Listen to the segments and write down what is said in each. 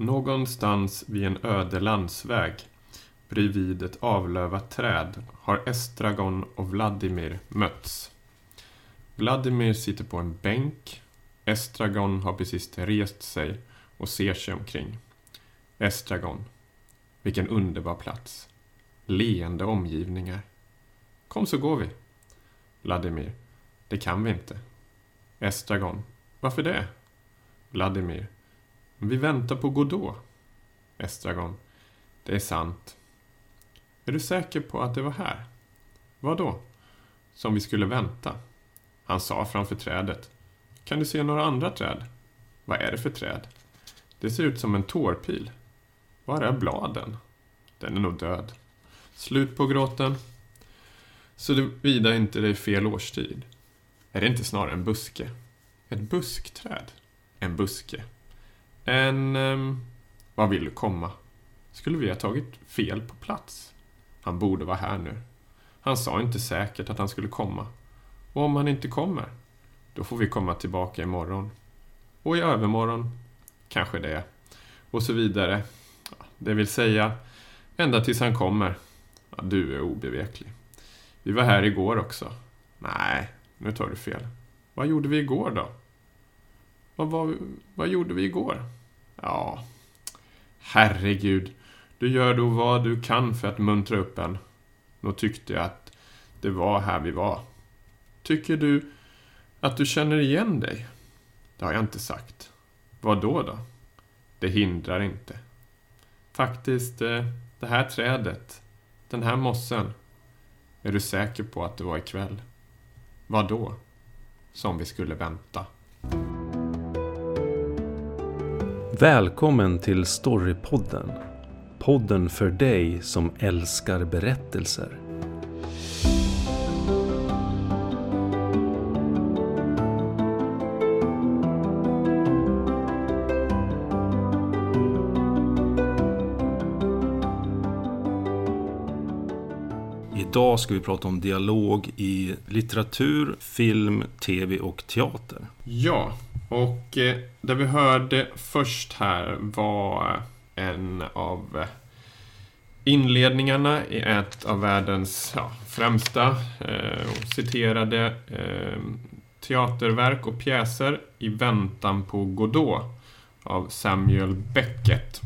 Någonstans vid en öde landsväg bredvid ett avlövat träd har Estragon och Vladimir mötts. Vladimir sitter på en bänk. Estragon har precis rest sig och ser sig omkring. Estragon. Vilken underbar plats. Leende omgivningar. Kom så går vi. Vladimir. Det kan vi inte. Estragon. Varför det? Vladimir. Vi väntar på Godot. Estragon. Det är sant. Är du säker på att det var här? Vad då? Som vi skulle vänta. Han sa framför trädet. Kan du se några andra träd? Vad är det för träd? Det ser ut som en tårpil. Var är bladen? Den är nog död. Slut på gråten. Såvida inte det är fel årstid. Är det inte snarare en buske? Ett buskträd? En buske. En... Um, vad vill du komma? Skulle vi ha tagit fel på plats? Han borde vara här nu. Han sa inte säkert att han skulle komma. Och om han inte kommer, då får vi komma tillbaka imorgon. Och i övermorgon, kanske det. Och så vidare. Det vill säga, ända tills han kommer. Ja, du är obeveklig. Vi var här igår också. Nej, nu tar du fel. Vad gjorde vi igår då? Vad, vad, vad gjorde vi igår? Ja, herregud. Du gör då vad du kan för att muntra upp en. Då tyckte jag att det var här vi var. Tycker du att du känner igen dig? Det har jag inte sagt. Vad då då? Det hindrar inte. Faktiskt, eh, det här trädet, den här mossen. Är du säker på att det var ikväll? Vad då? Som vi skulle vänta. Välkommen till Storypodden. Podden för dig som älskar berättelser. Idag ska vi prata om dialog i litteratur, film, tv och teater. Ja, och eh, det vi hörde först här var eh, en av eh, inledningarna i ett av världens ja, främsta eh, citerade eh, teaterverk och pjäser I väntan på Godot av Samuel Beckett.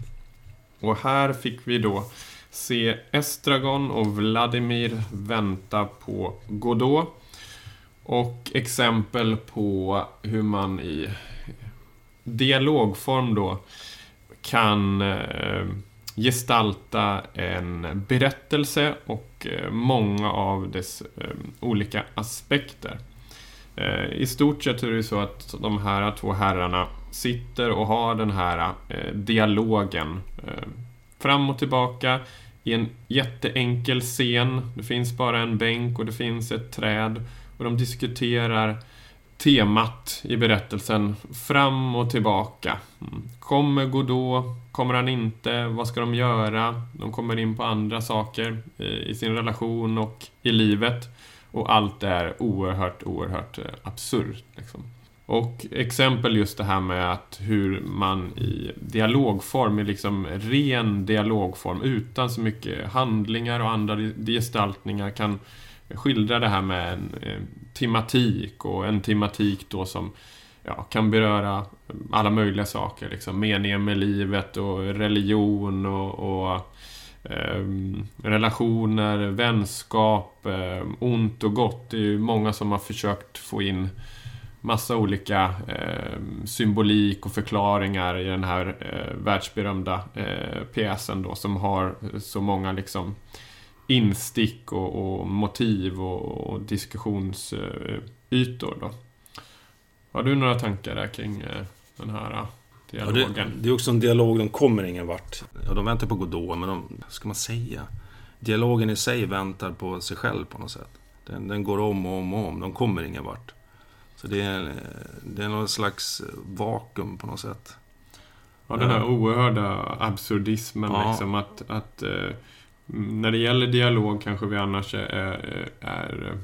Och här fick vi då se Estragon och Vladimir vänta på Godot. Och exempel på hur man i dialogform då kan eh, gestalta en berättelse och eh, många av dess eh, olika aspekter. I stort sett är det så att de här två herrarna sitter och har den här dialogen fram och tillbaka i en jätteenkel scen. Det finns bara en bänk och det finns ett träd. Och de diskuterar temat i berättelsen fram och tillbaka. Mm. Kommer Godot? Kommer han inte? Vad ska de göra? De kommer in på andra saker eh, i sin relation och i livet. Och allt är oerhört, oerhört eh, absurt. Liksom. Och exempel just det här med att hur man i dialogform, i liksom ren dialogform utan så mycket handlingar och andra gestaltningar kan skildra det här med en eh, tematik och en tematik då som ja, kan beröra alla möjliga saker. Liksom. Meningen med livet och religion och, och eh, relationer, vänskap, eh, ont och gott. Det är ju många som har försökt få in massa olika eh, symbolik och förklaringar i den här eh, världsberömda eh, pjäsen då som har så många liksom instick och, och motiv och, och diskussionsytor då. Har du några tankar där kring eh, den här dialogen? Ja, det, det, är också en dialog, de kommer ingen vart. Ja, de väntar på Godot, men de, vad ska man säga? Dialogen i sig väntar på sig själv på något sätt. Den, den går om och om och om, de kommer ingen vart. Så det är, det är någon slags vakuum på något sätt. Ja, den här oerhörda absurdismen ja. liksom att, att eh, när det gäller dialog kanske vi annars är, är,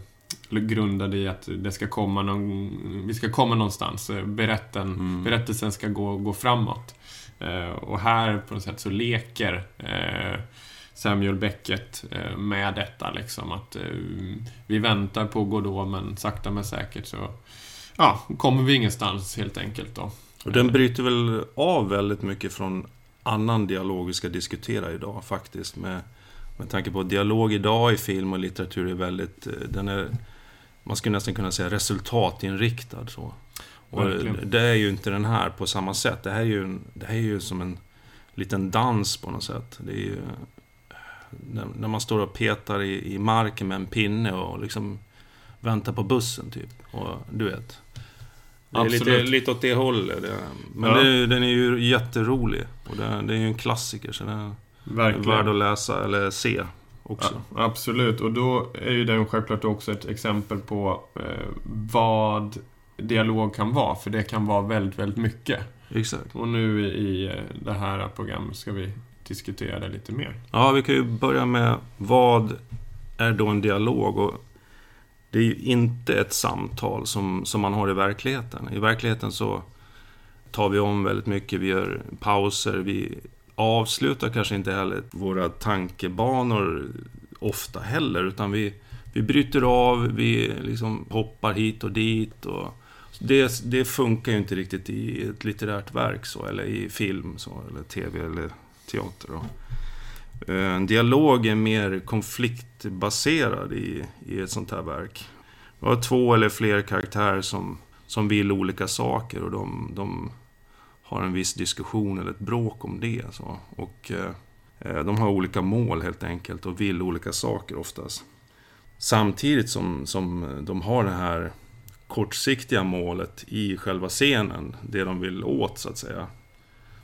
grundade i att det ska komma någon, vi ska komma någonstans. Berätten, mm. Berättelsen ska gå, gå framåt. Eh, och här på något sätt så leker eh, Samuel Beckett eh, med detta liksom att eh, vi väntar på Godot men sakta men säkert så ja, kommer vi ingenstans helt enkelt då. Och den bryter väl av väldigt mycket från annan dialog vi ska diskutera idag faktiskt. Med, med tanke på att dialog idag i film och litteratur är väldigt... eh, Den är, man skulle nästan kunna säga resultatinriktad. Så. Och Verkligen. det är ju inte den här på samma sätt. Det här är ju, en, det här är ju som en liten dans på något sätt. Det är ju, när, man står och petar i, i marken med en pinne och liksom väntar på bussen typ. Och du vet. Det är lite, Absolut. lite åt det hållet. Det, men Ja. det, den är ju jätterolig. Och det, det är ju en klassiker så är Verkligen. värd att läsa eller se också. Ja, absolut, och då är ju den självklart också ett exempel på eh, vad dialog kan vara, för det kan vara väldigt, väldigt mycket. Exakt. Och nu i eh, det här programmet ska vi diskutera det lite mer. Ja, vi kan ju börja med vad är då en dialog? Och det är ju inte ett samtal som, som man har i verkligheten. I verkligheten så tar vi om väldigt mycket, vi gör pauser, vi avslutar kanske inte heller våra tankebanor ofta heller, utan vi, vi bryter av, vi liksom hoppar hit och dit. Och det, det funkar ju inte riktigt i ett litterärt verk så, eller i film så, eller tv eller teater. Då. Eh, en dialog är mer konfliktbaserad i, i ett sånt här verk. Vi har två eller fler karaktärer som, som vill olika saker och de, de har en viss diskussion eller ett bråk om det. Så. Och eh, eh, de har olika mål helt enkelt och vill olika saker oftast. Samtidigt som, som de har det här kortsiktiga målet i själva scenen, det de vill åt så att säga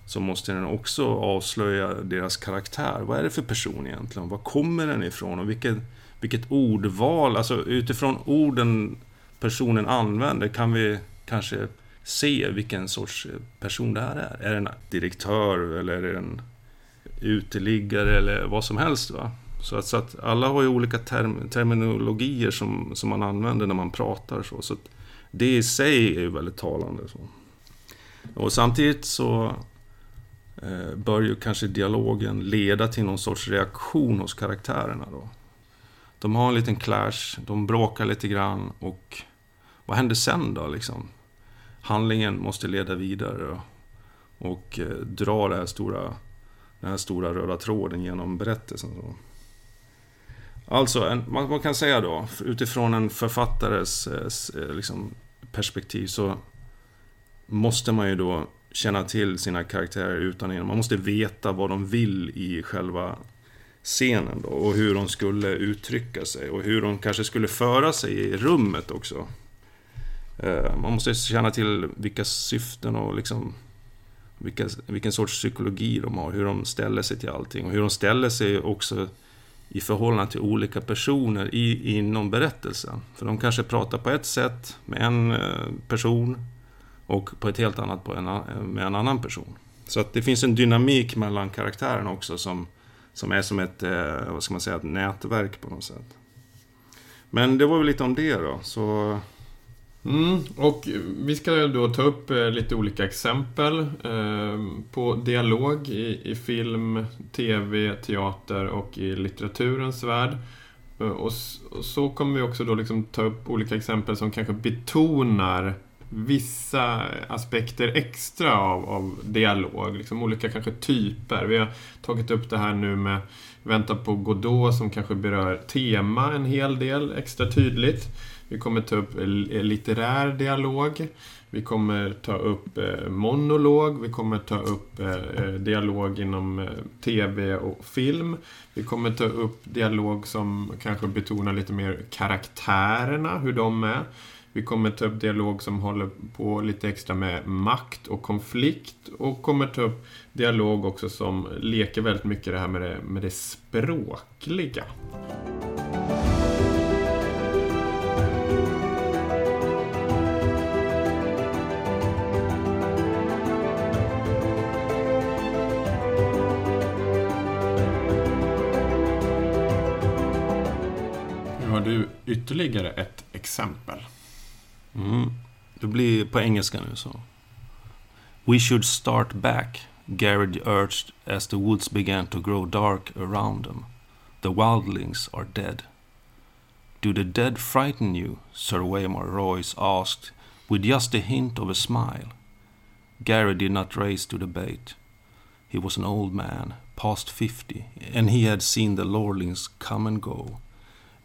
så måste den också avslöja deras karaktär. Vad är det för person egentligen? Var kommer den ifrån? Och vilket, vilket ordval, alltså utifrån orden personen använder kan vi kanske se vilken sorts person det här är. Är det en direktör eller är det en uteliggare eller vad som helst. Va? Så, att, så att alla har ju olika term, terminologier som, som man använder när man pratar. Så, så att det i sig är ju väldigt talande. Så. Och samtidigt så eh, bör ju kanske dialogen leda till någon sorts reaktion hos karaktärerna då. De har en liten clash, de bråkar lite grann och vad händer sen då liksom? Handlingen måste leda vidare och, eh, dra det här stora, den här stora röda tråden genom berättelsen. Alltså, en, man, man kan säga då, utifrån en författares eh, eh, liksom, perspektiv så måste man ju då känna till sina karaktärer utan innan. Man måste veta vad de vill i själva scenen då, och hur de skulle uttrycka sig och hur de kanske skulle föra sig i rummet också. Eh, man måste känna till vilka syften och liksom vilka, vilken sorts psykologi de har, hur de ställer sig till allting och hur de ställer sig också i förhållande till olika personer i, inom berättelsen. För de kanske pratar på ett sätt med en eh, person och på ett helt annat på en, eh, med en annan person. Så att det finns en dynamik mellan karaktärerna också som, som är som ett, vad ska man säga, ett nätverk på något sätt. Men det var väl lite om det då. Så Mm, och vi ska då ta upp eh, lite olika exempel eh, på dialog i, i film, tv, teater och i litteraturens värld. Eh, och, och så kommer vi också då liksom ta upp olika exempel som kanske betonar vissa aspekter extra av, av dialog. Liksom olika kanske typer. Vi har tagit upp det här nu med väntar på Godot som kanske berör tema en hel del extra tydligt. Vi kommer ta upp litterär dialog. Vi kommer ta upp eh, monolog. Vi kommer ta upp eh, eh, dialog inom tv och film. Vi kommer ta upp dialog som kanske betonar lite mer karaktärerna, hur de är. Vi kommer ta upp dialog som håller på lite extra med makt och konflikt. Och kommer ta upp dialog också som leker väldigt mycket det här med det, med det språkliga. Nu har du ytterligare ett exempel. Mm. Det blir på engelska nu så. We should start back. Garrett urged as the woods began to grow dark around them. The wildlings are dead. Do the dead frighten you? Sir Waymar Royce asked, with just a hint of a smile. Gary did not raise to the bait. He was an old man, past fifty, and he had seen the lordlings come and go.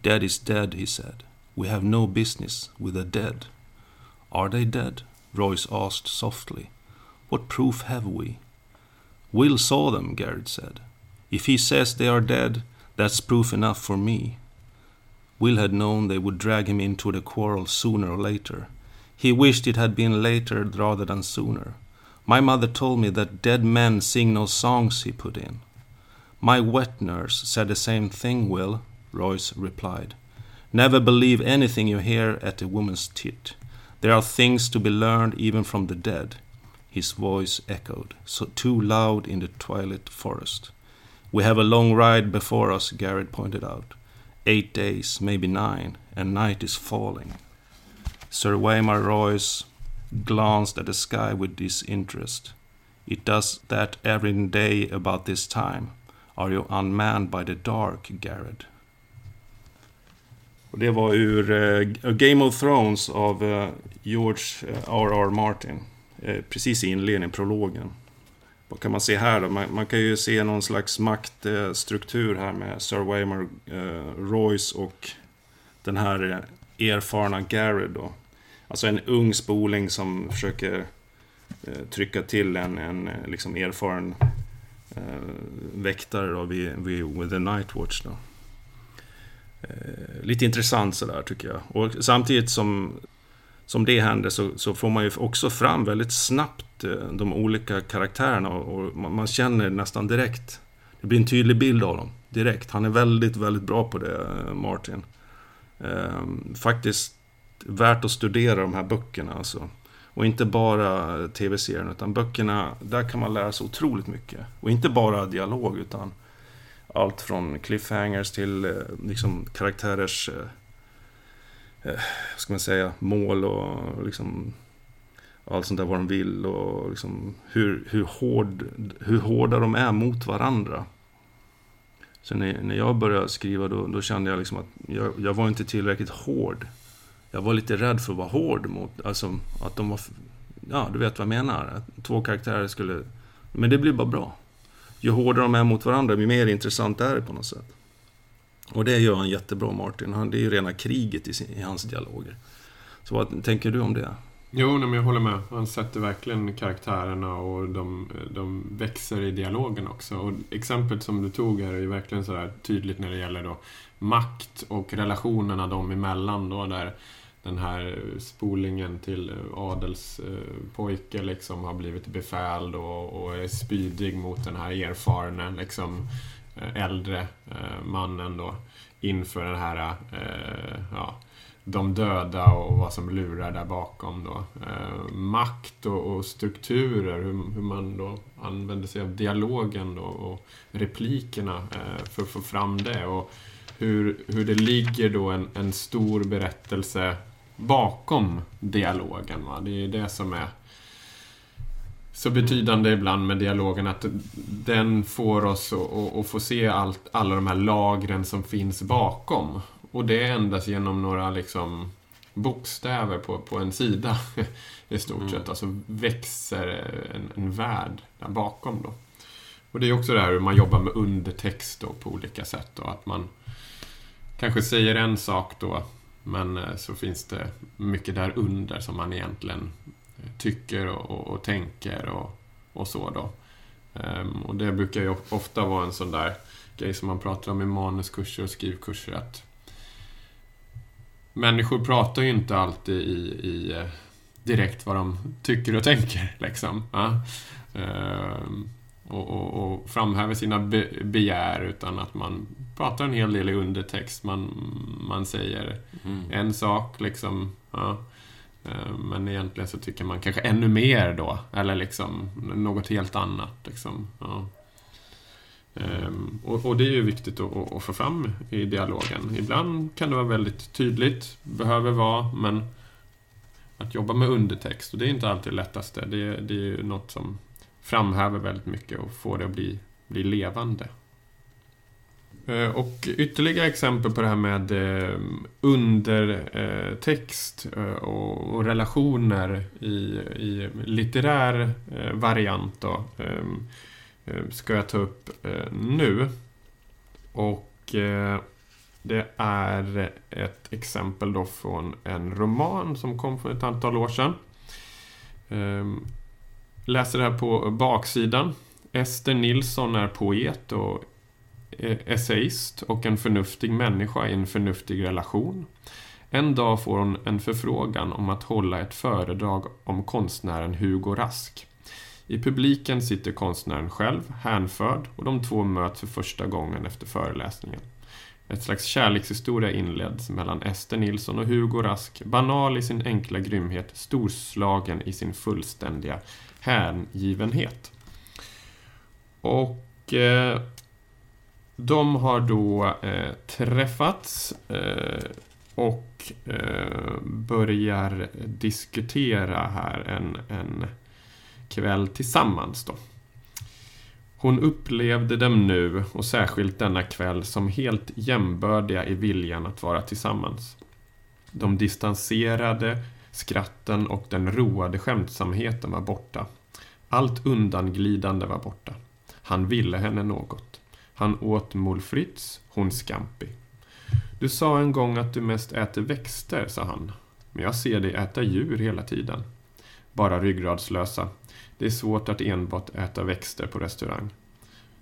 Dead is dead, he said. We have no business with the dead. Are they dead? Royce asked softly. What proof have we? Will saw them, Garrett said. If he says they are dead, that's proof enough for me. Will had known they would drag him into the quarrel sooner or later. He wished it had been later rather than sooner. My mother told me that dead men sing no songs, he put in. My wet nurse said the same thing, Will, Royce replied. Never believe anything you hear at a woman's tit. There are things to be learned even from the dead. His voice echoed, so too loud in the twilight forest. We have a long ride before us, Garrett pointed out. Eight days, maybe nine, and night is falling. Sir Waymar Royce glanced at the sky with disinterest. It does that every day about this time. Are you unmanned by the dark, Garrett? Och det var ur uh, Game of Thrones av uh, George eh, R.R. Martin. Uh, precis i inledningen, prologen. Vad kan man se här då? Man, man kan ju se någon slags maktstruktur här med Sir Waymar Royce och den här erfarna Garrett då. Alltså en ung spoling som försöker trycka till en, en liksom erfaren väktare då vid, vid, vid The Night Watch då. Eh, lite intressant sådär tycker jag. Och samtidigt som, som det händer så, så får man ju också fram väldigt snabbt eh, de olika karaktärerna och, och man känner nästan direkt. Det blir en tydlig bild av dem direkt. Han är väldigt, väldigt bra på det, eh, Martin. Eh, faktiskt värt att studera de här böckerna alltså. Och inte bara eh, tv-serien, utan böckerna, där kan man lära sig otroligt mycket. Och inte bara dialog, utan allt från cliffhangers till eh, liksom karaktärers eh, eh ska man säga, mål och liksom allt sånt där vad de vill och liksom hur, hur, hård, hur hårda de är mot varandra. Så när, när jag började skriva då, då kände jag liksom att jag, jag, var inte tillräckligt hård. Jag var lite rädd för att vara hård mot, alltså att de var, ja du vet vad jag menar. Att två karaktärer skulle, men det blir bara bra ju hårdare de är mot varandra, ju mer intressant är det på något sätt. Och det gör han jättebra, Martin. Han, det är ju rena kriget i, sin, i hans dialoger. Så vad tänker du om det? Jo, men jag håller med. Han sätter verkligen karaktärerna och de, de växer i dialogen också. Och exemplet som du tog här är ju verkligen sådär tydligt när det gäller då makt och relationerna dem emellan då där den här spolingen till adelspojke liksom har blivit befäl och, och är spydig mot den här erfarne liksom eh, äldre eh, mannen då inför den här eh, ja, de döda och vad som lurar där bakom då. makt och, och strukturer, hur, hur, man då använder sig av dialogen då och replikerna för att få fram det. Och hur, hur det ligger då en, en stor berättelse bakom dialogen. Va? Det är det som är så betydande ibland med dialogen att den får oss att, få se allt, alla de här lagren som finns bakom. Och det endast genom några liksom bokstäver på, på en sida i stort mm. sett. Alltså växer en, en värld där bakom då. Och det är också det här hur man jobbar med undertext då på olika sätt. Då, att man kanske säger en sak då men eh, så finns det mycket där under som man egentligen eh, tycker och, och, och tänker och, och, så då. Um, och det brukar ju ofta vara en sån där grej som man pratar om i manuskurser och skrivkurser att människor pratar ju inte alltid i, i eh, direkt vad de tycker och tänker. Liksom. Ja. Um, ehm, och, och, och framhäver sina be begär utan att man pratar en hel del i undertext. Man, man säger mm. en sak liksom. Ja. Eh, men egentligen så tycker man kanske ännu mer då. Eller liksom något helt annat. Liksom. Ja. Um, och, och, det är ju viktigt att, att, få fram i dialogen. Ibland kan det vara väldigt tydligt, behöver vara, men att jobba med undertext, och det är inte alltid det lättaste. Det, det är ju något som framhäver väldigt mycket och får det att bli, bli levande. Eh, och ytterligare exempel på det här med eh, undertext eh, och relationer i, i litterär variant då, ska jag ta upp nu. Och det är ett exempel då från en roman som kom för ett antal år sedan. Läser det här på baksidan. Ester Nilsson är poet och eh, essayist och en förnuftig människa i en förnuftig relation. En dag får hon en förfrågan om att hålla ett föredrag om konstnären Hugo Rask. I publiken sitter konstnären själv, hänförd, och de två möts för första gången efter föreläsningen. Ett slags kärlekshistoria inleds mellan Ester Nilsson och Hugo Rask, banal i sin enkla grymhet, storslagen i sin fullständiga hängivenhet. Och eh, de har då eh, träffats eh, och eh, börjar diskutera här en, en kväll tillsammans. Då. Hon upplevde dem nu och särskilt denna kväll som helt jämbördiga i viljan att vara tillsammans. De distanserade skratten och den roade skämtsamheten var borta. Allt undanglidande var borta. Han ville henne något. Han åt Mol Fritz, hon Scampi. Du sa en gång att du mest äter växter, sa han. Men jag ser dig äta djur hela tiden. Bara ryggradslösa. Det är svårt att enbart äta växter på restaurang.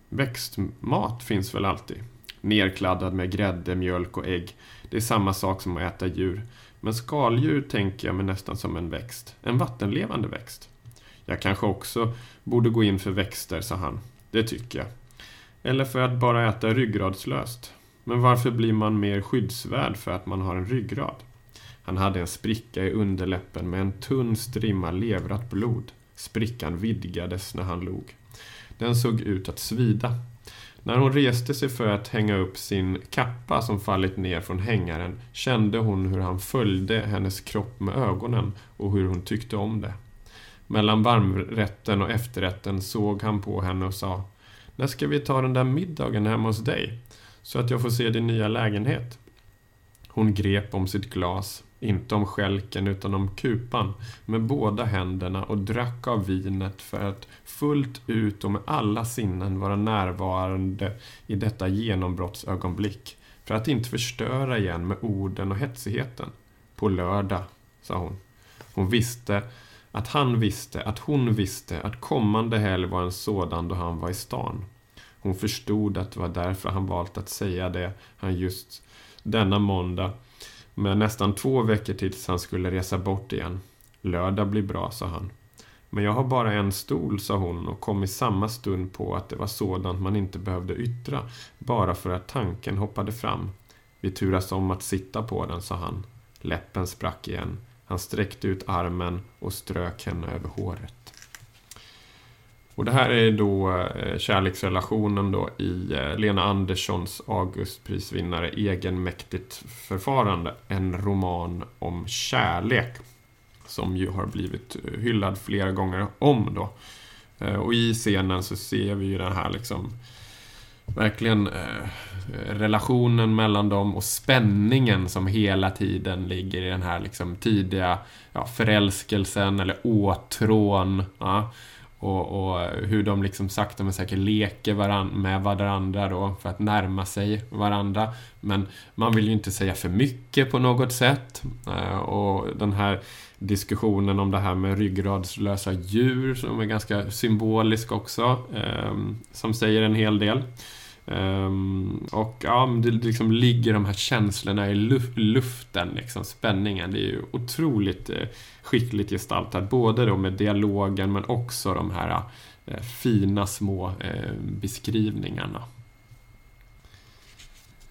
Växtmat finns väl alltid? Nerkladdad med grädde, mjölk och ägg. Det är samma sak som att äta djur. Men skaldjur tänker jag mig nästan som en växt. En vattenlevande växt. Jag kanske också borde gå in för växter, sa han. Det tycker jag. Eller för att bara äta ryggradslöst. Men varför blir man mer skyddsvärd för att man har en ryggrad? Han hade en spricka i underläppen med en tunn strimma levrat blod. Sprickan vidgades när han log. Den såg ut att svida. När hon reste sig för att hänga upp sin kappa som fallit ner från hängaren kände hon hur han följde hennes kropp med ögonen och hur hon tyckte om det. Mellan varmrätten och efterrätten såg han på henne och sa när ska vi ta den där middagen hemma hos dig? Så att jag får se din nya lägenhet. Hon grep om sitt glas, inte om skälken utan om kupan, med båda händerna och drack av vinet för att fullt ut och med alla sinnen vara närvarande i detta genombrottsögonblick. För att inte förstöra igen med orden och hetsigheten. På lördag, sa hon. Hon visste att han visste, att hon visste att kommande helg var en sådan då han var i stan. Hon förstod att det var därför han valt att säga det han just denna måndag. Med nästan två veckor tills han skulle resa bort igen. Lördag blir bra, sa han. Men jag har bara en stol, sa hon och kom i samma stund på att det var sådant man inte behövde yttra, bara för att tanken hoppade fram. Vi turas om att sitta på den, sa han. Läppen sprack igen. Han sträckte ut armen och strök henne över håret. Och det här är då eh, kärleksrelationen då i eh, Lena Anderssons Augustprisvinnare Egenmäktigt förfarande. En roman om kärlek. Som ju har blivit eh, hyllad flera gånger om då. Och i scenen så ser vi ju den här liksom verkligen eh, relationen mellan dem och spänningen som hela tiden ligger i den här liksom tidiga ja, förälskelsen eller åtrån. Ja, och, och, hur de liksom sakta men säkert leker varan med varandra då för att närma sig varandra. Men man vill ju inte säga för mycket på något sätt. Eh, och den här diskussionen om det här med ryggradslösa djur som är ganska symbolisk också. Eh, som säger en hel del. Um, och ja, det liksom ligger de här känslorna i luf luften, liksom, spänningen. Det är ju otroligt eh, skickligt gestaltat. Både då med dialogen men också de här eh, fina små eh, beskrivningarna.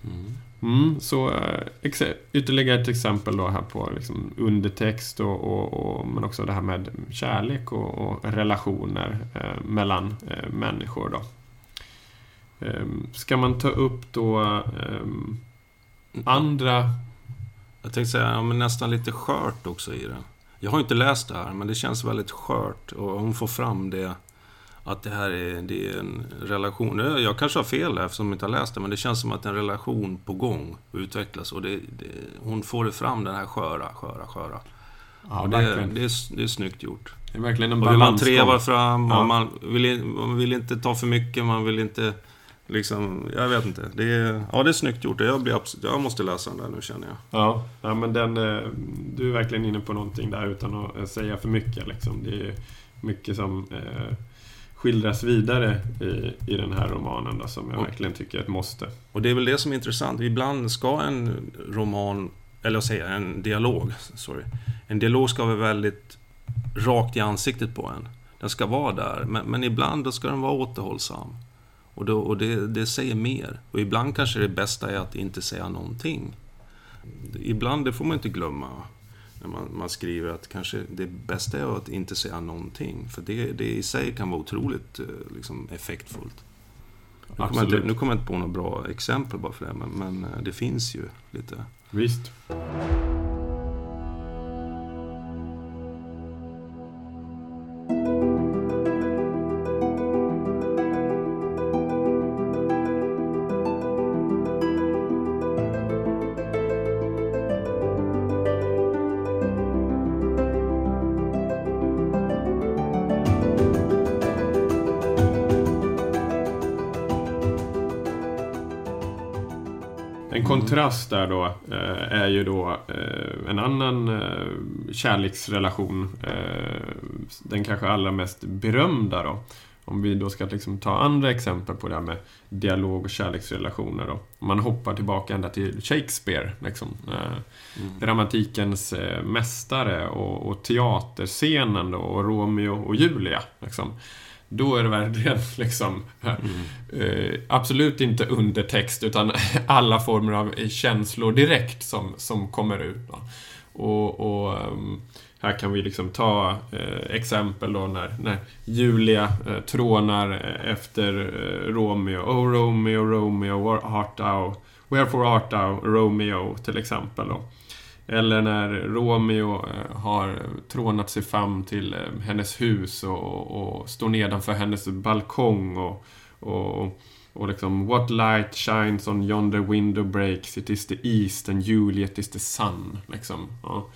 Mm. Mm, så eh, ytterligare ett exempel då här på liksom undertext och, och, och, men också det här med kärlek och, och relationer eh, mellan eh, människor. Då. Ehm, ska man ta upp då um, andra... Jag tänkte säga, ja, men nästan lite skört också i det. Jag har inte läst det här, men det känns väldigt skört och hon får fram det att det här är, det är en relation. Jag kanske har fel här eftersom jag inte har läst det, men det känns som att en relation på gång utvecklas. Och det, det, hon får det fram, den här sköra, sköra, sköra. Ja, och det, verkligen. det, är, det är snyggt gjort. Det är verkligen en hur man trevar fram Ja. man vill, man vill inte ta för mycket, man vill inte... Liksom, jag vet inte. Det är, ja, det är snyggt gjort. Jag, blir absolut, jag måste läsa den där nu känner jag. Ja, ja men den, eh, du är verkligen inne på någonting där utan att eh, säga för mycket. Liksom. Det är mycket som eh, skildras vidare i, i den här romanen då, som jag Och- verkligen tycker är ett måste. Och det är väl det som är intressant. Ibland ska en roman, eller säger jag, en dialog, sorry. En dialog ska vara väldigt rakt i ansiktet på en. Den ska vara där, men, men ibland då ska den vara återhållsam. Och, då, och det, det säger mer. Och ibland kanske det bästa är att inte säga någonting. Ibland, det får man inte glömma, när man, man skriver att kanske det bästa är att inte säga någonting. För det, det i sig kan vara otroligt eh, liksom, effektfullt. Nu kommer, inte, nu kommer jag inte på några bra exempel bara för det, men, men eh, det finns ju lite. Visst. Kontrast där då eh, är ju då eh, en annan eh, kärleksrelation. Eh, den kanske allra mest berömda då. Om vi då ska liksom ta andra exempel på det här med dialog och kärleksrelationer då. Om man hoppar tillbaka ända till Shakespeare. Liksom, eh, dramatikens eh, mästare och, och teaterscenen då, och Romeo och Julia. Liksom. Då är det verkligen liksom eh, absolut inte undertext utan alla former av känslor direkt som, som kommer ut. Då. Och, och ehm, här kan vi liksom ta eh, exempel då när, när Julia eh, trånar eh, efter eh, Romeo. Oh Romeo, Romeo, where art thou? Wherefore art thou, Romeo, till exempel. Då. Eller när Romeo eh, har trånat sig fram till eh, hennes hus och, och står nedanför hennes balkong och, och, och liksom What light shines on yonder window breaks It is the east and Juliet is the sun. Liksom. Ja.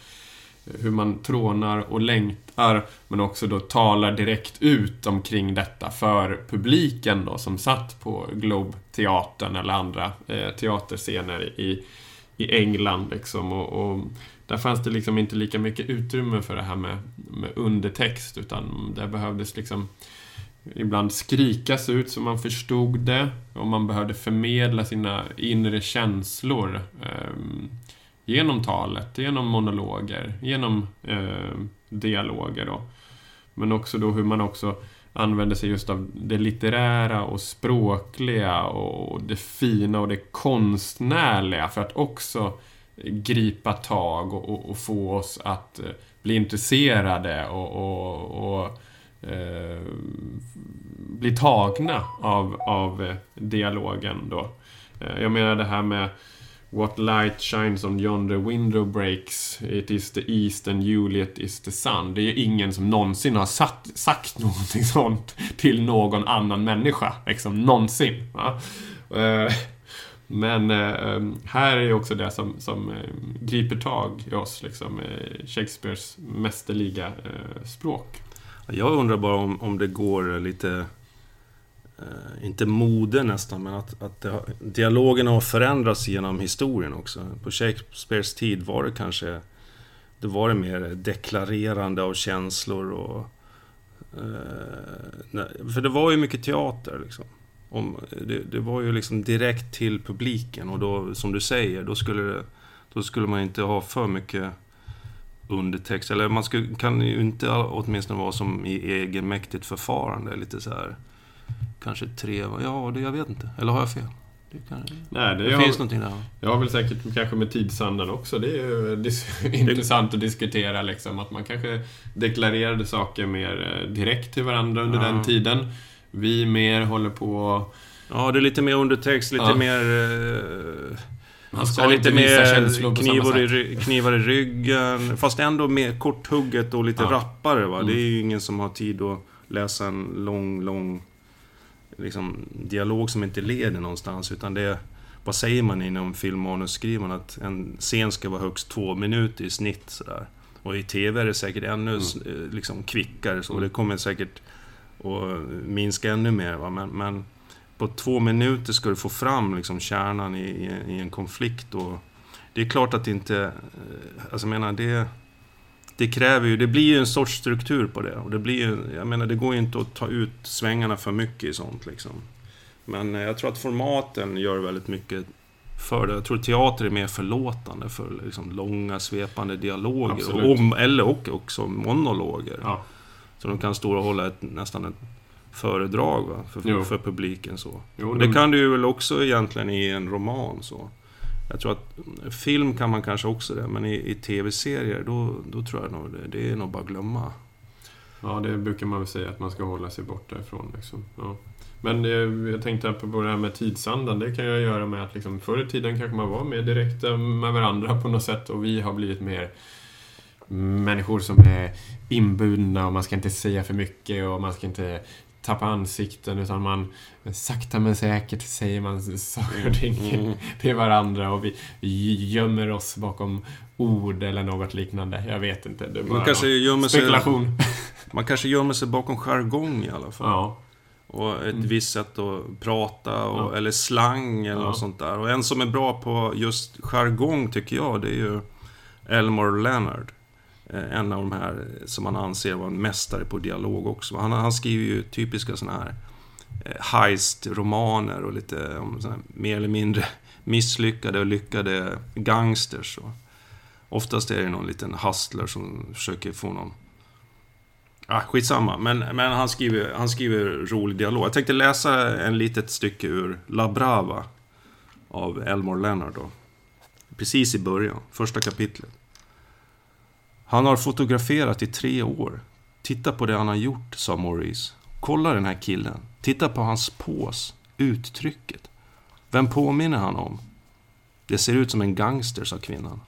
Hur man trånar och längtar men också då talar direkt ut omkring detta för publiken då som satt på Globeteatern eller andra eh, teaterscener i, i England liksom. Och, och där fanns det liksom inte lika mycket utrymme för det här med, med undertext utan där behövdes liksom ibland skrikas ut så man förstod det och man behövde förmedla sina inre känslor eh, genom talet, genom monologer, genom eh, dialoger då. Men också då hur man också använder sig just av det litterära och språkliga och det fina och det konstnärliga för att också gripa tag och, och, och få oss att eh, bli intresserade och, och, och eh, bli tagna av, av eh, dialogen då. Eh, jag menar det här med What light shines on yonder window breaks It is the east and Juliet is the sun. Det är ju ingen som någonsin har satt, sagt någonting sånt till någon annan människa. Liksom, någonsin. Va? Eh, men eh, ehm, här är ju också det som, som eh, griper tag i oss, liksom, Shakespeares mästerliga språk. Jag undrar bara om, om det går lite... Eh, inte mode nästan, men att, att det har, dialogen har förändrats genom historien också. På Shakespeares tid var det kanske... Det var det mer deklarerande av känslor och... Eh, nej, för det var ju mycket teater liksom. Om, det, det var ju liksom direkt till publiken och då, som du säger, då skulle, det, då skulle man inte ha för mycket undertext. Eller man skulle, kan ju inte åtminstone vara som i egenmäktigt förfarande. Lite så här. Kanske tre, ja det, jag vet inte. Eller har jag fel? Det, kan, Nej, det, det jag, finns någonting där. jag har väl säkert kanske med tidsandan också. Det är ju dis- intressant att diskutera liksom, att man kanske deklarerade saker mer eh, direkt till varandra under Ja. den tiden. Vi mer håller på... Ja, det är lite mer undertext, lite Ja. mer... Eh, Man ska lite mer knivar i, knivar i ryggen. Fast ändå mer korthugget och lite Ja. rappare va. Det är Mm. ju ingen som har tid att läsa en lång, lång liksom, dialog som inte leder någonstans. Utan det vad säger man inom filmmanusskrivande? Att en scen ska vara högst två minuter i snitt. Sådär. Och i TV är det säkert ännu mm. liksom, kvickare. Så. Mm. Det kommer säkert att minska ännu mer. Va? Men, men på två minuter ska du få fram liksom, kärnan i, i, i en konflikt. Och det är klart att det inte... Eh, alltså jag menar, det det kräver ju, det blir ju en sorts struktur på det. Och det blir ju, jag menar det går ju inte att ta ut svängarna för mycket i sånt liksom. Men eh, jag tror att formaten gör väldigt mycket för det. Jag tror teater är mer förlåtande för liksom långa svepande dialoger. Och, eller och också monologer. Ja. Så de kan stå och hålla ett, nästan ett föredrag va? För, för publiken. så. Jo, det kan du ju väl också egentligen i en roman. så. Jag tror att mm, film kan man kanske också det, men i, i tv-serier då, då tror jag nog det, det är nog bara att glömma. Ja, det brukar man väl säga att man ska hålla sig borta ifrån. Liksom. Ja. Men eh, jag tänkte på det här med tidsandan. Det kan ju göra med att liksom, förr i tiden kanske man var mer direkta eh, med varandra på något sätt och vi har blivit mer människor som är inbundna och man ska inte säga för mycket och man ska inte tappa ansikten utan man sakta men säkert säger man saker och ting mm. till varandra och vi, gömmer oss bakom ord eller något liknande. Jag vet inte. Det är bara man kanske gömmer spekulation. Sig, man kanske gömmer sig bakom jargong i alla fall. Ja. Och ett mm. visst sätt att prata och, ja. eller slang eller ja. något sånt där. Och en som är bra på just jargong tycker jag, det är ju Elmore Leonard. Eh, en av de här som man anser var en mästare på dialog också. Han, han skriver ju typiska sådana här eh, heist-romaner och lite eh, om mer eller mindre misslyckade och lyckade gangsters. Och oftast är det någon liten hustler som försöker få någon... Ah, skitsamma, men, men han, skriver, han skriver rolig dialog. Jag tänkte läsa en litet stycke ur La Brava av Elmore Leonard. Då. Precis i början, första kapitlet. Han har fotograferat i tre år. Titta på det han har gjort, sa Maurice. Kolla den här killen. Titta på hans pås, uttrycket. Vem påminner han om? Det ser ut som en gangster, sa kvinnan.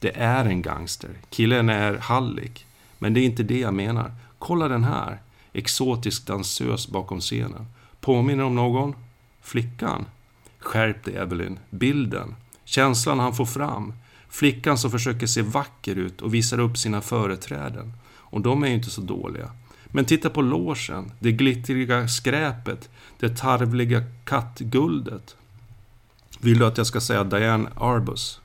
Det är en gangster. Killen är hallick. Men det är inte det jag menar. Kolla den här. Exotisk dansös bakom scenen. Påminner om någon? Flickan? Skärp dig, Evelyn. Bilden. Känslan han får fram. Flickan som försöker se vacker ut och visar upp sina företräden. Och de är ju inte så dåliga. Men titta på låsen, det glittriga skräpet, det tarvliga kattguldet. Vill du att jag ska säga Diane Arbus?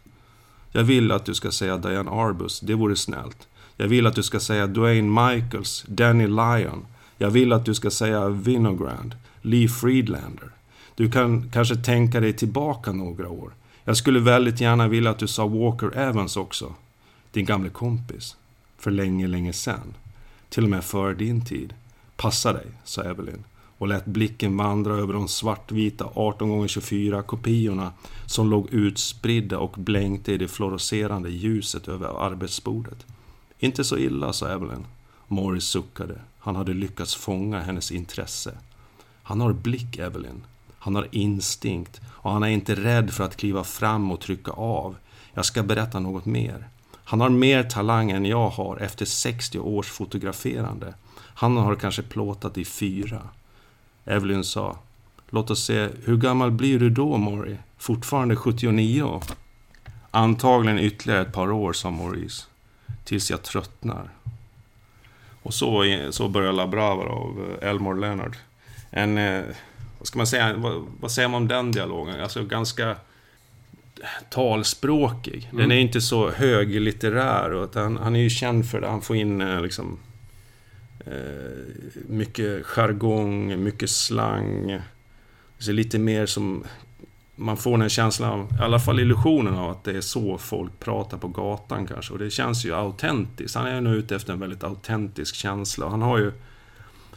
Jag vill att du ska säga Diane Arbus, det vore snällt. Jag vill att du ska säga Dwayne Michaels, Danny Lyon. Jag vill att du ska säga Vinogrand, Lee Friedlander. Du kan kanske tänka dig tillbaka några år. Jag skulle väldigt gärna vilja att du sa Walker Evans också. Din gamle kompis. För länge, länge sen. Till och med före din tid. Passa dig, sa Evelyn och lät blicken vandra över de svartvita 18x24 kopiorna som låg utspridda och blänkte i det fluorescerande ljuset över arbetsbordet. Inte så illa, sa Evelyn. Morris suckade. Han hade lyckats fånga hennes intresse. Han har blick, Evelyn. Han har instinkt och han är inte rädd för att kliva fram och trycka av. Jag ska berätta något mer. Han har mer talang än jag har efter 60 års fotograferande. Han har kanske plåtat i fyra. Evelyn sa. Låt oss se, hur gammal blir du då, Maury? Fortfarande 79? Antagligen ytterligare ett par år, sa Maurice. Tills jag tröttnar. Och så, så börjar La Brava av eh, Elmore Leonard. En eh, vad ska man säga, vad, vad, säger man om den dialogen? Alltså ganska talspråkig. Den mm. är inte så höglitterär. Utan han är ju känd för det. Han får in eh, liksom eh, mycket jargong, mycket slang. Så lite mer som... Man får den känslan, i alla fall illusionen av att det är så folk pratar på gatan kanske. Och det känns ju autentiskt. Han är ju nog ute efter en väldigt autentisk känsla. Han har ju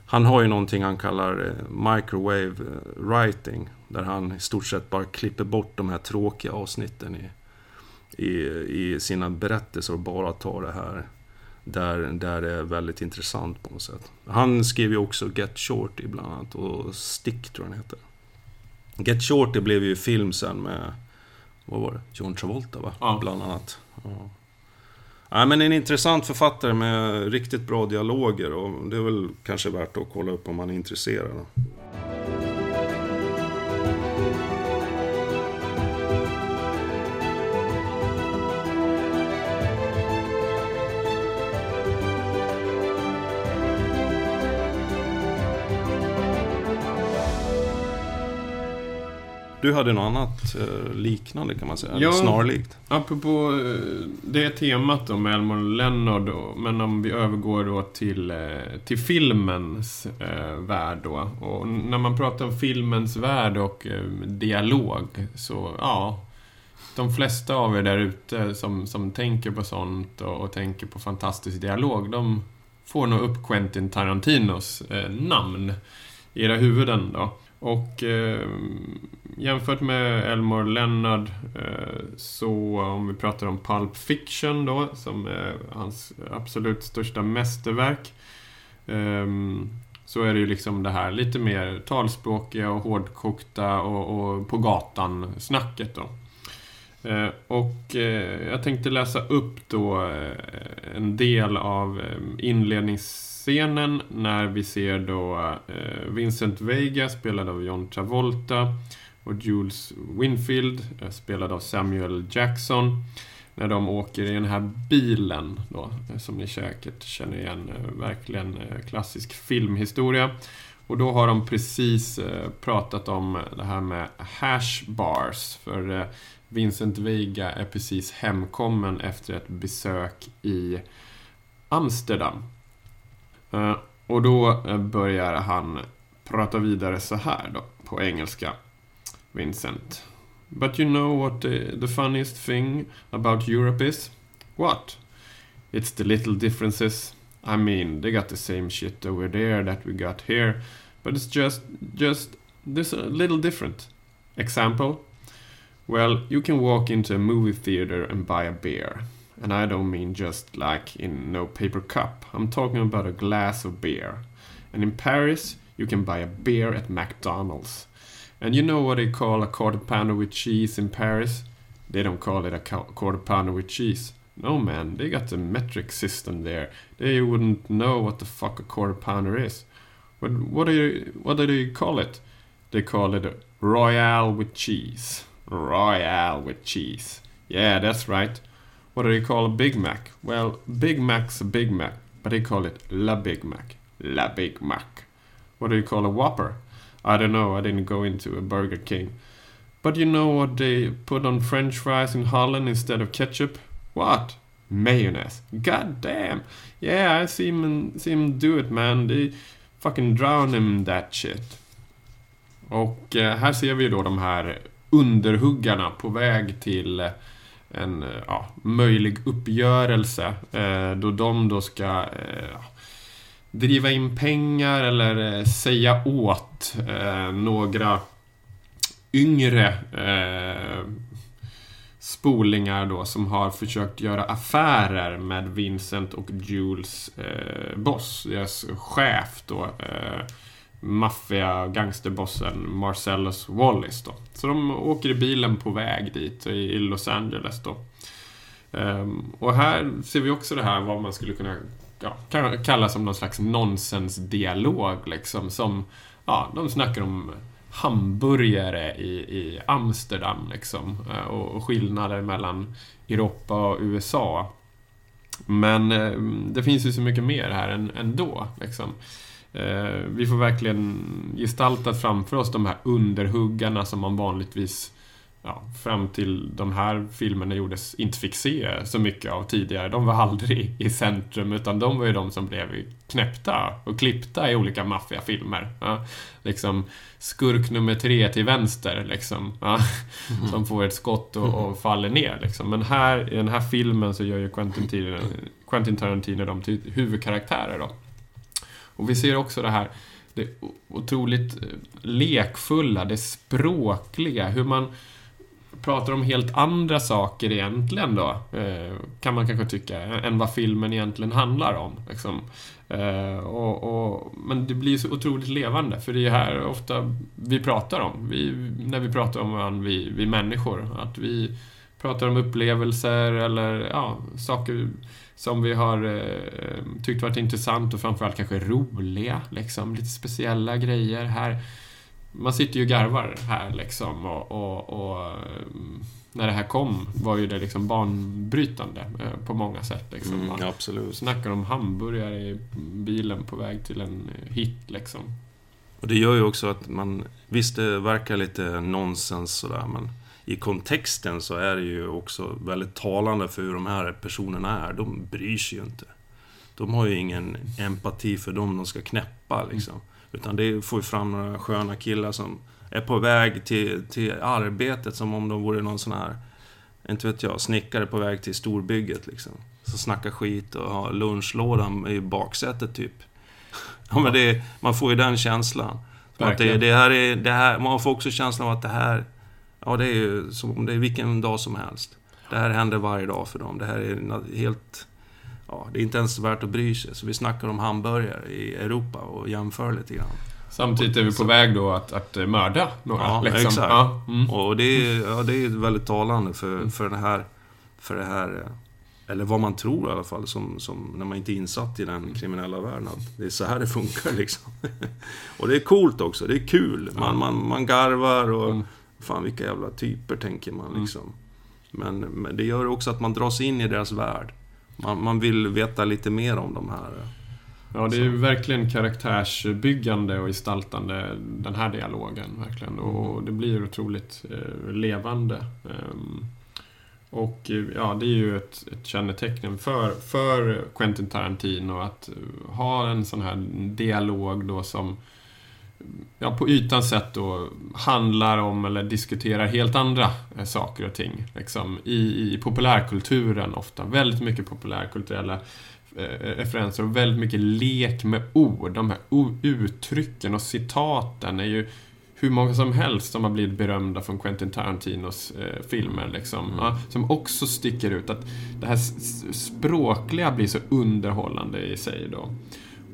han har ju någonting han kallar eh, microwave eh, writing. Där han i stort sett bara klipper bort de här tråkiga avsnitten i, i, i sina berättelser och bara tar det här där, där det är väldigt intressant på något sätt. Han skrev ju också Get Shorty bland annat och Stick tror jag den heter. Get Shorty blev ju film sen med, vad var det? John Travolta va? Ja. Bland annat. Ja. Ja, men en intressant författare med riktigt bra dialoger och det är väl kanske värt att kolla upp om man är intresserad. Du hade något annat eh, liknande kan man säga, Ja. snarlikt. Apropå eh, det temat då med Elmore Leonard då, men om vi övergår då till, eh, till filmens värld då. Och när man pratar om filmens värld och dialog så, ja. De flesta av er där ute som, som tänker på sånt och, och tänker på fantastisk dialog, de får nog upp Quentin Tarantinos namn i era huvuden då. Och eh, jämfört med Elmore Leonard eh, så om vi pratar om Pulp Fiction då som är hans absolut största mästerverk eh, så är det ju liksom det här lite mer talspråkiga och hårdkokta och, och på gatan-snacket då. Eh, och eh, jag tänkte läsa upp då eh, en del av inlednings... Scenen när vi ser då eh, Vincent Vega spelad av John Travolta och Jules Winfield eh, spelad av Samuel Jackson när de åker i den här bilen då, eh, som ni säkert känner igen, verkligen klassisk filmhistoria. Och då har de precis pratat om det här med hash bars. För Vincent Vega är precis hemkommen efter ett besök i Amsterdam. Eh, och då eh, börjar han prata vidare så här då, på engelska. Vincent. But you know what the, the funniest thing about Europe is? What? It's the little differences. I mean, they got the same shit over there that we got here, but it's just, just, this a little different. Example? Well, you can walk into a movie theater and buy a beer. And I don't mean just like in no paper cup. I'm talking about a glass of beer. And in Paris, you can buy a beer at McDonald's. And you know what they call a quarter pounder with cheese in Paris? They don't call it a quarter pounder with cheese. No man, they got the metric system there. They wouldn't know what the fuck a quarter pounder is. What what do you what do they call it? They call it a royale with cheese. Royale with cheese. Yeah, that's right. What do they call a Big Mac? Well, Big Mac's a Big Mac, but they call it La Big Mac. La Big Mac. What do you call a Whopper? I don't know, I didn't go into a Burger King. But you know what they put on french fries in Holland instead of ketchup? What? Mayonnaise. God damn. Yeah, I see him, see him do it man. They fucking drown him in that shit. Och eh, här ser vi då de här eh, underhuggarna på väg till eh, en eh, ja, möjlig uppgörelse. Eh, då de då ska eh, driva in pengar eller eh, säga åt eh, några yngre eh, spolingar då som har försökt göra affärer med Vincent och Jules eh, boss, deras chef då. Eh, maffia gangsterbossen Marcellus Wallace då. Så de åker i bilen på väg dit i Los Angeles då. Ehm, och här ser vi också det här vad man skulle kunna ja, kalla som någon slags nonsensdialog liksom. Som, ja, de snackar om hamburgare i, i Amsterdam liksom. Eh, och, och skillnader mellan Europa och USA. Men ehm, det finns ju så mycket mer här ändå. Liksom. Eh, vi får verkligen gestalta framför oss de här underhuggarna som man vanligtvis ja, fram till de här filmerna gjordes inte fick se så mycket av tidigare. De var aldrig i centrum utan de var ju de som blev knäppta och klippta i olika maffiafilmer. Ja, liksom skurk nummer tre till vänster liksom. Ja, Som får ett skott och, och faller ner liksom. Men här i den här filmen så gör ju Quentin, Tarantino- Quentin Tarantino dem till huvudkaraktärer då. Och vi ser också det här det otroligt eh, lekfulla, det språkliga, hur man pratar om helt andra saker egentligen då, eh, kan man kanske tycka, än vad filmen egentligen handlar om. Liksom. Eh, och, och, men det blir så otroligt levande, för det är här ofta vi pratar om, vi, när vi pratar om varandra, vi, vi människor, att vi pratar om upplevelser eller ja, saker som vi har eh, tyckt varit intressant och framförallt kanske roliga. Liksom, lite speciella grejer. Här, man sitter ju och garvar här liksom och, och, och när det här kom var ju det liksom banbrytande eh, på många sätt. Liksom. Mm, absolut. snackar om hamburgare i bilen på väg till en hit liksom. Och det gör ju också att man... Visst, det verkar lite nonsens sådär, men i kontexten så är det ju också väldigt talande för hur de här personerna är. De bryr sig ju inte. De har ju ingen empati för dem de ska knäppa liksom. Utan det får ju fram några sköna killar som är på väg till, till arbetet som om de vore någon sån här, inte vet jag, snickare på väg till storbygget liksom. Så snackar skit och har lunchlådan i baksätet typ. Ja, men det, man får ju den känslan. Att det, det, här är, det här, man får också känslan av att det här... Ja, det är ju som om det är vilken dag som helst. Det här händer varje dag för dem. Det här är helt... Ja, det är inte ens värt att bry sig. Så vi snackar om hamburgare i Europa och jämför lite grann. Samtidigt är vi på väg då att, att mörda några. Ja, liksom. exakt. Ja, mm. Och det är, ja, det är väldigt talande för, för det här... För det här eh, eller vad man tror i alla fall, som, som när man inte är insatt i den kriminella världen. Att det är så här det funkar liksom. och det är coolt också, det är kul. Man, man, man garvar och... Mm. Fan vilka jävla typer, tänker man liksom. Men, men det gör också att man dras in i deras värld. Man, man vill veta lite mer om de här. Ja, det är ju verkligen karaktärsbyggande och gestaltande, den här dialogen. Verkligen. Och det blir otroligt eh, levande. Ehm, och eh, ja, det är ju ett, ett kännetecken för, för Quentin Tarantino att eh, ha en sån här dialog då som ja, på ytan sett då handlar om eller diskuterar helt andra eh, saker och ting. Liksom, i, I populärkulturen ofta. Väldigt mycket populärkulturella eh, referenser och väldigt mycket lek med ord. De här uttrycken och citaten är ju hur många som helst som har blivit berömda från Quentin Tarantinos eh, filmer. Liksom, ja, som också sticker ut. Att det här språkliga blir så underhållande i sig då.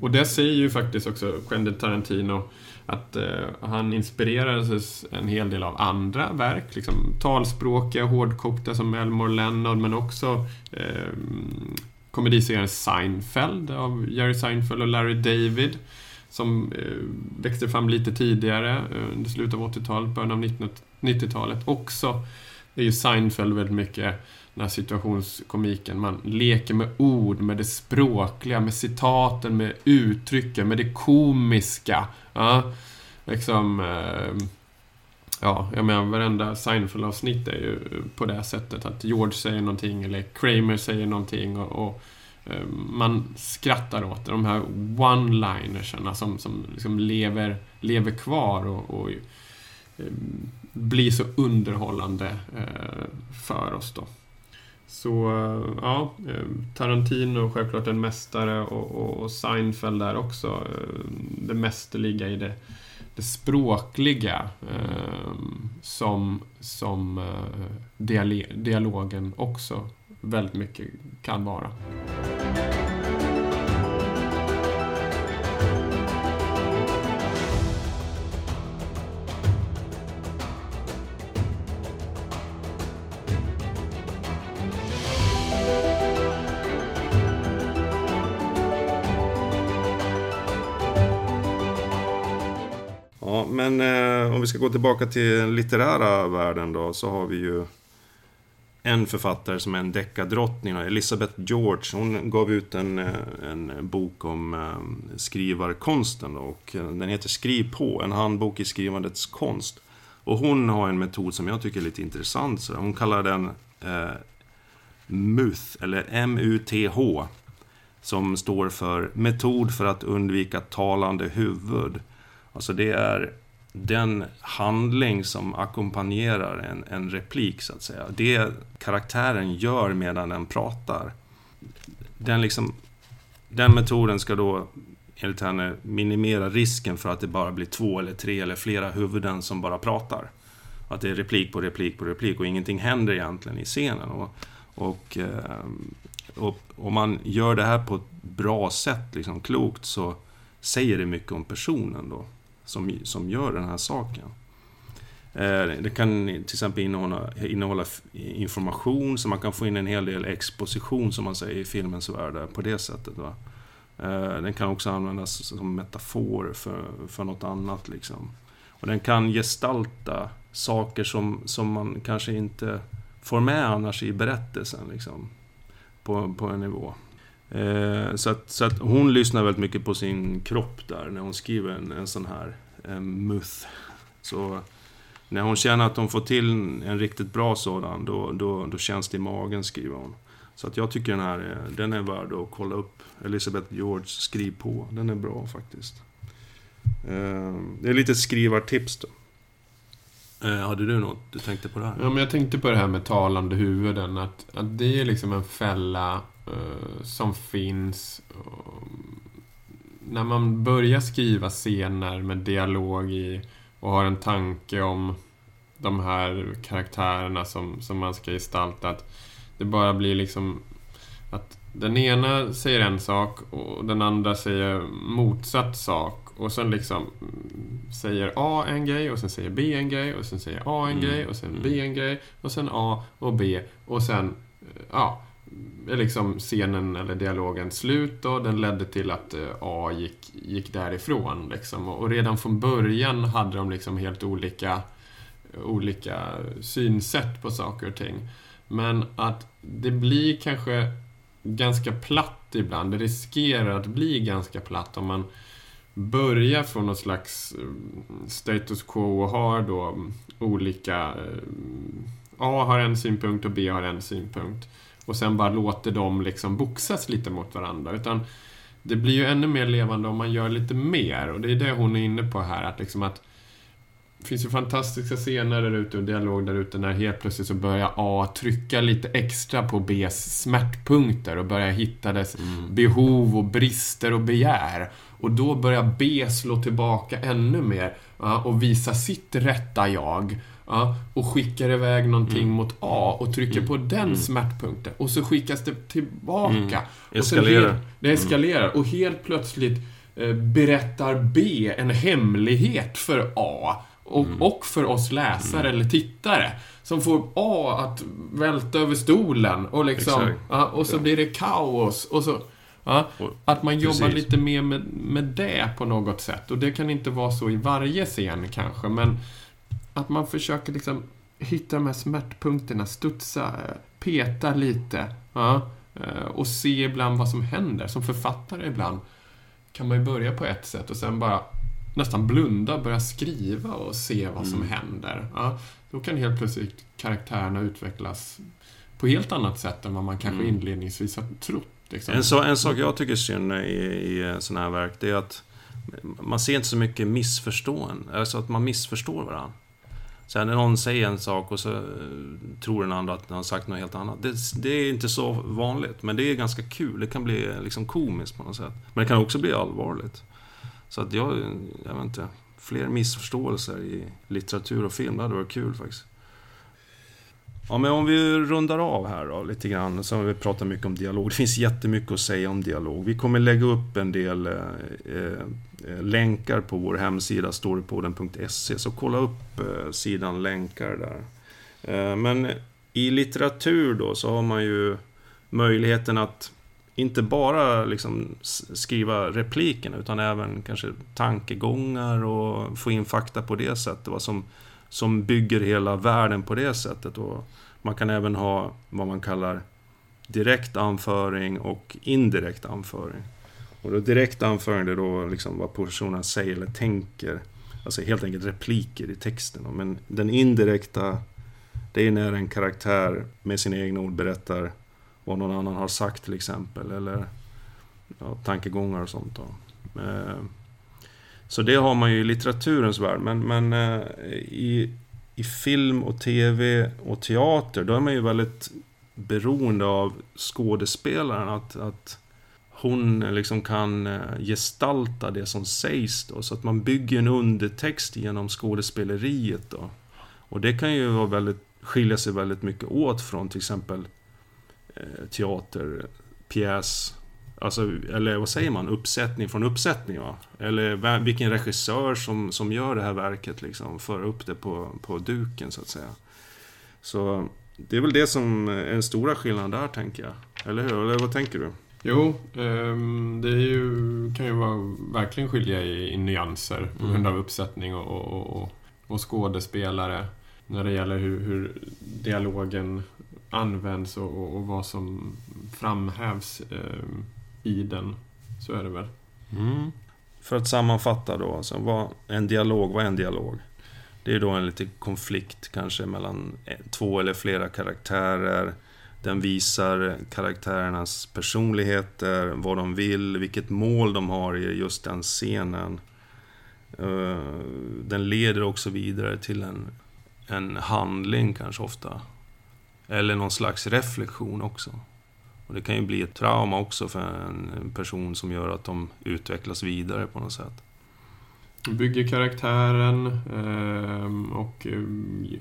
Och det säger ju faktiskt också Quentin Tarantino att eh, han inspirerades en hel del av andra verk, liksom talspråkiga, hårdkokta som Elmore Leonard, men också eh, komediserien Seinfeld av Jerry Seinfeld och Larry David som eh, växte fram lite tidigare, eh, under slutet av 80-talet, början av 90-talet. Också är ju Seinfeld väldigt mycket den här situationskomiken. Man leker med ord, med det språkliga, med citaten, med uttrycken, med det komiska. Ja, liksom... Eh, ja, jag menar varenda Seinfeld-avsnitt är ju på det sättet att George säger någonting eller Kramer säger någonting och, och eh, man skrattar åt det. De här one-linerserna som, som liksom lever, lever kvar och, och eh, blir så underhållande eh, för oss då. Så eh, ja, eh, Tarantino självklart en mästare och, och, och Seinfeld där också. Eh, det mästerliga i det, det språkliga eh, som, som dialogen också väldigt mycket kan vara. Ska gå tillbaka till den litterära världen då, så har vi ju en författare som är en deckardrottning, Elisabeth George. Hon gav ut en, en bok om eh, skrivarkonsten då, och eh, den heter Skriv på, en handbok i skrivandets konst. Och hon har en metod som jag tycker är lite intressant. Så hon kallar den eh, MUTH, eller M-U-T-H. Som står för Metod för att undvika talande huvud. Alltså det är den handling som ackompanjerar en, en replik, så att säga. Det karaktären gör medan den pratar. Den, liksom, den metoden ska då, enligt henne, minimera risken för att det bara blir två eller tre eller flera huvuden som bara pratar. Att det är replik på replik på replik och ingenting händer egentligen i scenen. Och, och, eh, och om man gör det här på ett bra sätt, liksom klokt, så säger det mycket om personen då som, som gör den här saken. Eh, det kan till exempel innehålla, innehålla information, så man kan få in en hel del exposition, som man säger i filmens värld, på det sättet. Va? Eh, den kan också användas som metafor för, för något annat. Liksom. Och den kan gestalta saker som, som man kanske inte får med annars i berättelsen. Liksom, på, på en nivå. Eh, så, att, så att hon lyssnar väldigt mycket på sin kropp där när hon skriver en, en sån här en muth. Så när hon känner att hon får till en riktigt bra sådan, då, då, då känns det i magen, skriver hon. Så att jag tycker den här är, den är värd att kolla upp. Elisabeth George, skriv på. Den är bra faktiskt. Eh, det är lite skrivartips då. Eh, hade du något du tänkte på där? Ja, men jag tänkte på det här med talande huvuden. Att, att det är liksom en fälla som finns. Uh, när man börjar skriva scener med dialog i och har en tanke om de här karaktärerna som, som man ska gestalta. Att det bara blir liksom att den ena säger en sak och den andra säger motsatt sak. Och sen liksom säger A en grej och sen säger B en grej och sen säger A en mm. grej och sen B mm. en grej och sen A och B och sen ja, är liksom scenen eller dialogen slut och den ledde till att eh, A gick, gick därifrån. Liksom. Och redan från början hade de liksom helt olika, olika synsätt på saker och ting. Men att det blir kanske ganska platt ibland. Det riskerar att bli ganska platt om man börjar från något slags mm, status quo och har då mm, olika... Eh, A har en synpunkt och B har en synpunkt. Och sen bara låter dem liksom boxas lite mot varandra. Utan det blir ju ännu mer levande om man gör lite mer. Och det är det hon är inne på här. Att liksom att det finns ju fantastiska scener där ute och dialog där ute när helt plötsligt så börjar A trycka lite extra på Bs smärtpunkter och börjar hitta dess mm. behov och brister och begär. Och då börjar B slå tillbaka ännu mer och visa sitt rätta jag. Ja, och skickar iväg någonting mm. mot A och trycker mm. på den mm. smärtpunkten. Och så skickas det tillbaka. Mm. Eskalerar. Helt, det eskalerar. Och helt plötsligt eh, berättar B en hemlighet för A. Och, mm. och för oss läsare mm. eller tittare. Som får A att välta över stolen och liksom... Ja, och så blir det kaos. Och så... Ja, att man jobbar Precis. lite mer med, med det på något sätt. Och det kan inte vara så i varje scen kanske, men att man försöker liksom hitta de här smärtpunkterna, studsa, peta lite. Ja, eh, och se ibland vad som händer. Som författare ibland kan man ju börja på ett sätt och sen bara nästan blunda, börja skriva och se vad som mm. händer. Ja, då kan helt plötsligt karaktärerna utvecklas på helt annat sätt än vad man kanske mm. inledningsvis har trott. Liksom. En, så, en sak jag tycker är synd i, i sådana här verk, det är att man ser inte så mycket missförstående. Alltså att man missförstår varandra. Sen när någon säger en sak och så eh, tror den andra att den har sagt något helt annat. Det, det, är inte så vanligt, men det är ganska kul. Det kan bli eh, liksom komiskt på något sätt. Men det kan också bli allvarligt. Så att jag, eh, jag vet inte, fler missförståelser i litteratur och film, det hade varit kul faktiskt. Ja, men om vi rundar av här då lite grann, så har vi pratat mycket om dialog. Det finns jättemycket att säga om dialog. Vi kommer lägga upp en del eh, Eh, länkar på vår hemsida, storypodden.se, så kolla upp eh, sidan länkar där. Eh, men i litteratur då så har man ju möjligheten att inte bara liksom skriva replikerna utan även kanske tankegångar och få in fakta på det sättet. Vad som som bygger hela världen på det sättet. Och man kan även ha vad man kallar direkt anföring och indirekt anföring. Och då direkt anförande då liksom vad personen säger eller tänker. Alltså helt enkelt repliker i texten. Men den indirekta, det är när en karaktär med sina egna ord berättar vad någon annan har sagt till exempel. Eller ja, tankegångar och sånt. Då. Eh, så det har man ju i litteraturens värld. Men, men eh, i, i film och tv och teater, då är man ju väldigt beroende av skådespelaren. Att, att hon eh, liksom kan eh, gestalta det som sägs då. Så att man bygger en undertext genom skådespeleriet då. Och det kan ju vara väldigt, skilja sig väldigt mycket åt från till exempel eh, teater, pjäs, Alltså, eller vad säger man? Uppsättning från uppsättning va? Eller vilken regissör som, som gör det här verket liksom. För upp det på, på duken så att säga. Så det är väl det som är den stora skillnaden där tänker jag. Eller hur? Eller vad tänker du? Jo, ehm, det ju, kan ju vara, verkligen skilja i, i nyanser på Mm. grund av uppsättning och, och, och, och skådespelare. När det gäller hur, hur dialogen används och, och, vad som framhävs ehm, i den. Så är det väl. Mm. För att sammanfatta då, alltså, vad, en dialog, vad är en dialog? Det är då en liten konflikt kanske mellan eh, två eller flera karaktärer. Den visar karaktärernas personligheter, vad de vill, vilket mål de har i just den scenen. Eh, den leder också vidare till en, en handling kanske ofta. Eller någon slags reflektion också. Och det kan ju bli ett trauma också för en person som gör att de utvecklas vidare på något sätt. Bygger karaktären ehm, och eh,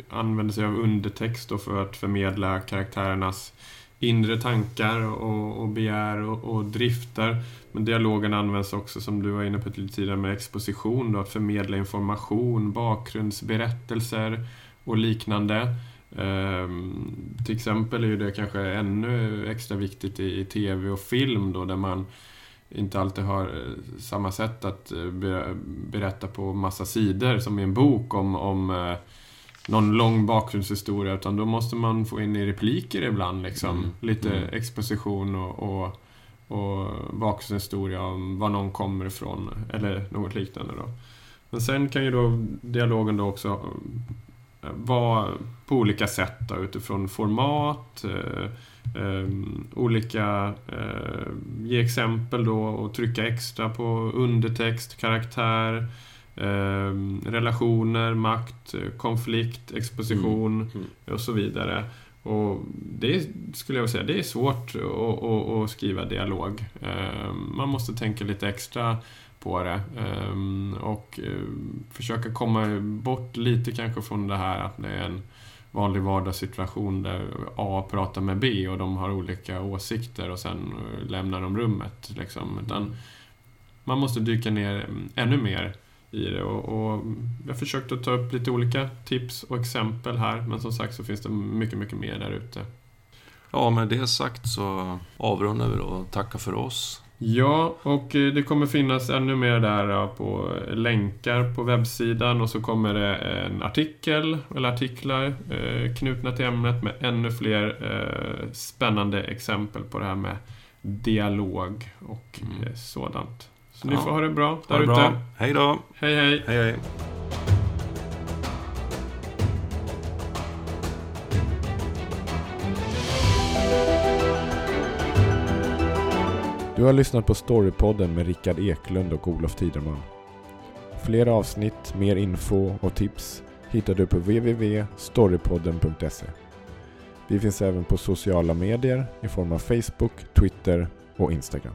använder sig av undertext för att förmedla karaktärernas inre tankar och, och begär och, och drifter. Men dialogen används också, som du var inne på lite tidigare, med exposition, då, att förmedla information, bakgrundsberättelser och liknande. Ehm, till exempel är ju det kanske ännu extra viktigt i, i tv och film då, där man inte alltid har eh, samma sätt att eh, be- berätta på massa sidor som i en bok om, om eh, någon lång bakgrundshistoria utan då måste man få in i repliker ibland liksom. Mm. Lite Mm. exposition och, och, och bakgrundshistoria om var någon kommer ifrån eller något liknande då. Men sen kan ju då dialogen då också vara på olika sätt då, utifrån format, olika, eh, ge exempel då och trycka extra på undertext, karaktär, ehm, relationer, makt, konflikt, exposition Mm. Mm. och så vidare. Och det skulle jag säga, det är svårt att, att, att skriva dialog. Ehm, man måste tänka lite extra på det. Ehm, och försöka komma bort lite kanske från det här att det är en vanlig vardagssituation där A pratar med B och de har olika åsikter och sen eh, lämnar de rummet. Liksom. Utan man måste dyka ner mm, ännu mer i det. Och, och jag har försökt att ta upp lite olika tips och exempel här, men som sagt så finns det mycket, mycket mer där ute. Ja, med det sagt så avrundar vi då och tackar för oss. Ja, och eh, det kommer finnas ännu mer där på länkar på webbsidan och så kommer det en artikel eller artiklar eh, knutna till ämnet med ännu fler eh, spännande exempel på det här med dialog och Mm. sådant. Så ni Ja. får ha det bra där ute. Hej då. Hej hej! Hej, hej. Du har lyssnat på Storypodden med Rickard Eklund och Olof Tiderman. Fler avsnitt, mer info och tips hittar du på www.storypodden.se. Vi finns även på sociala medier i form av Facebook, Twitter och Instagram.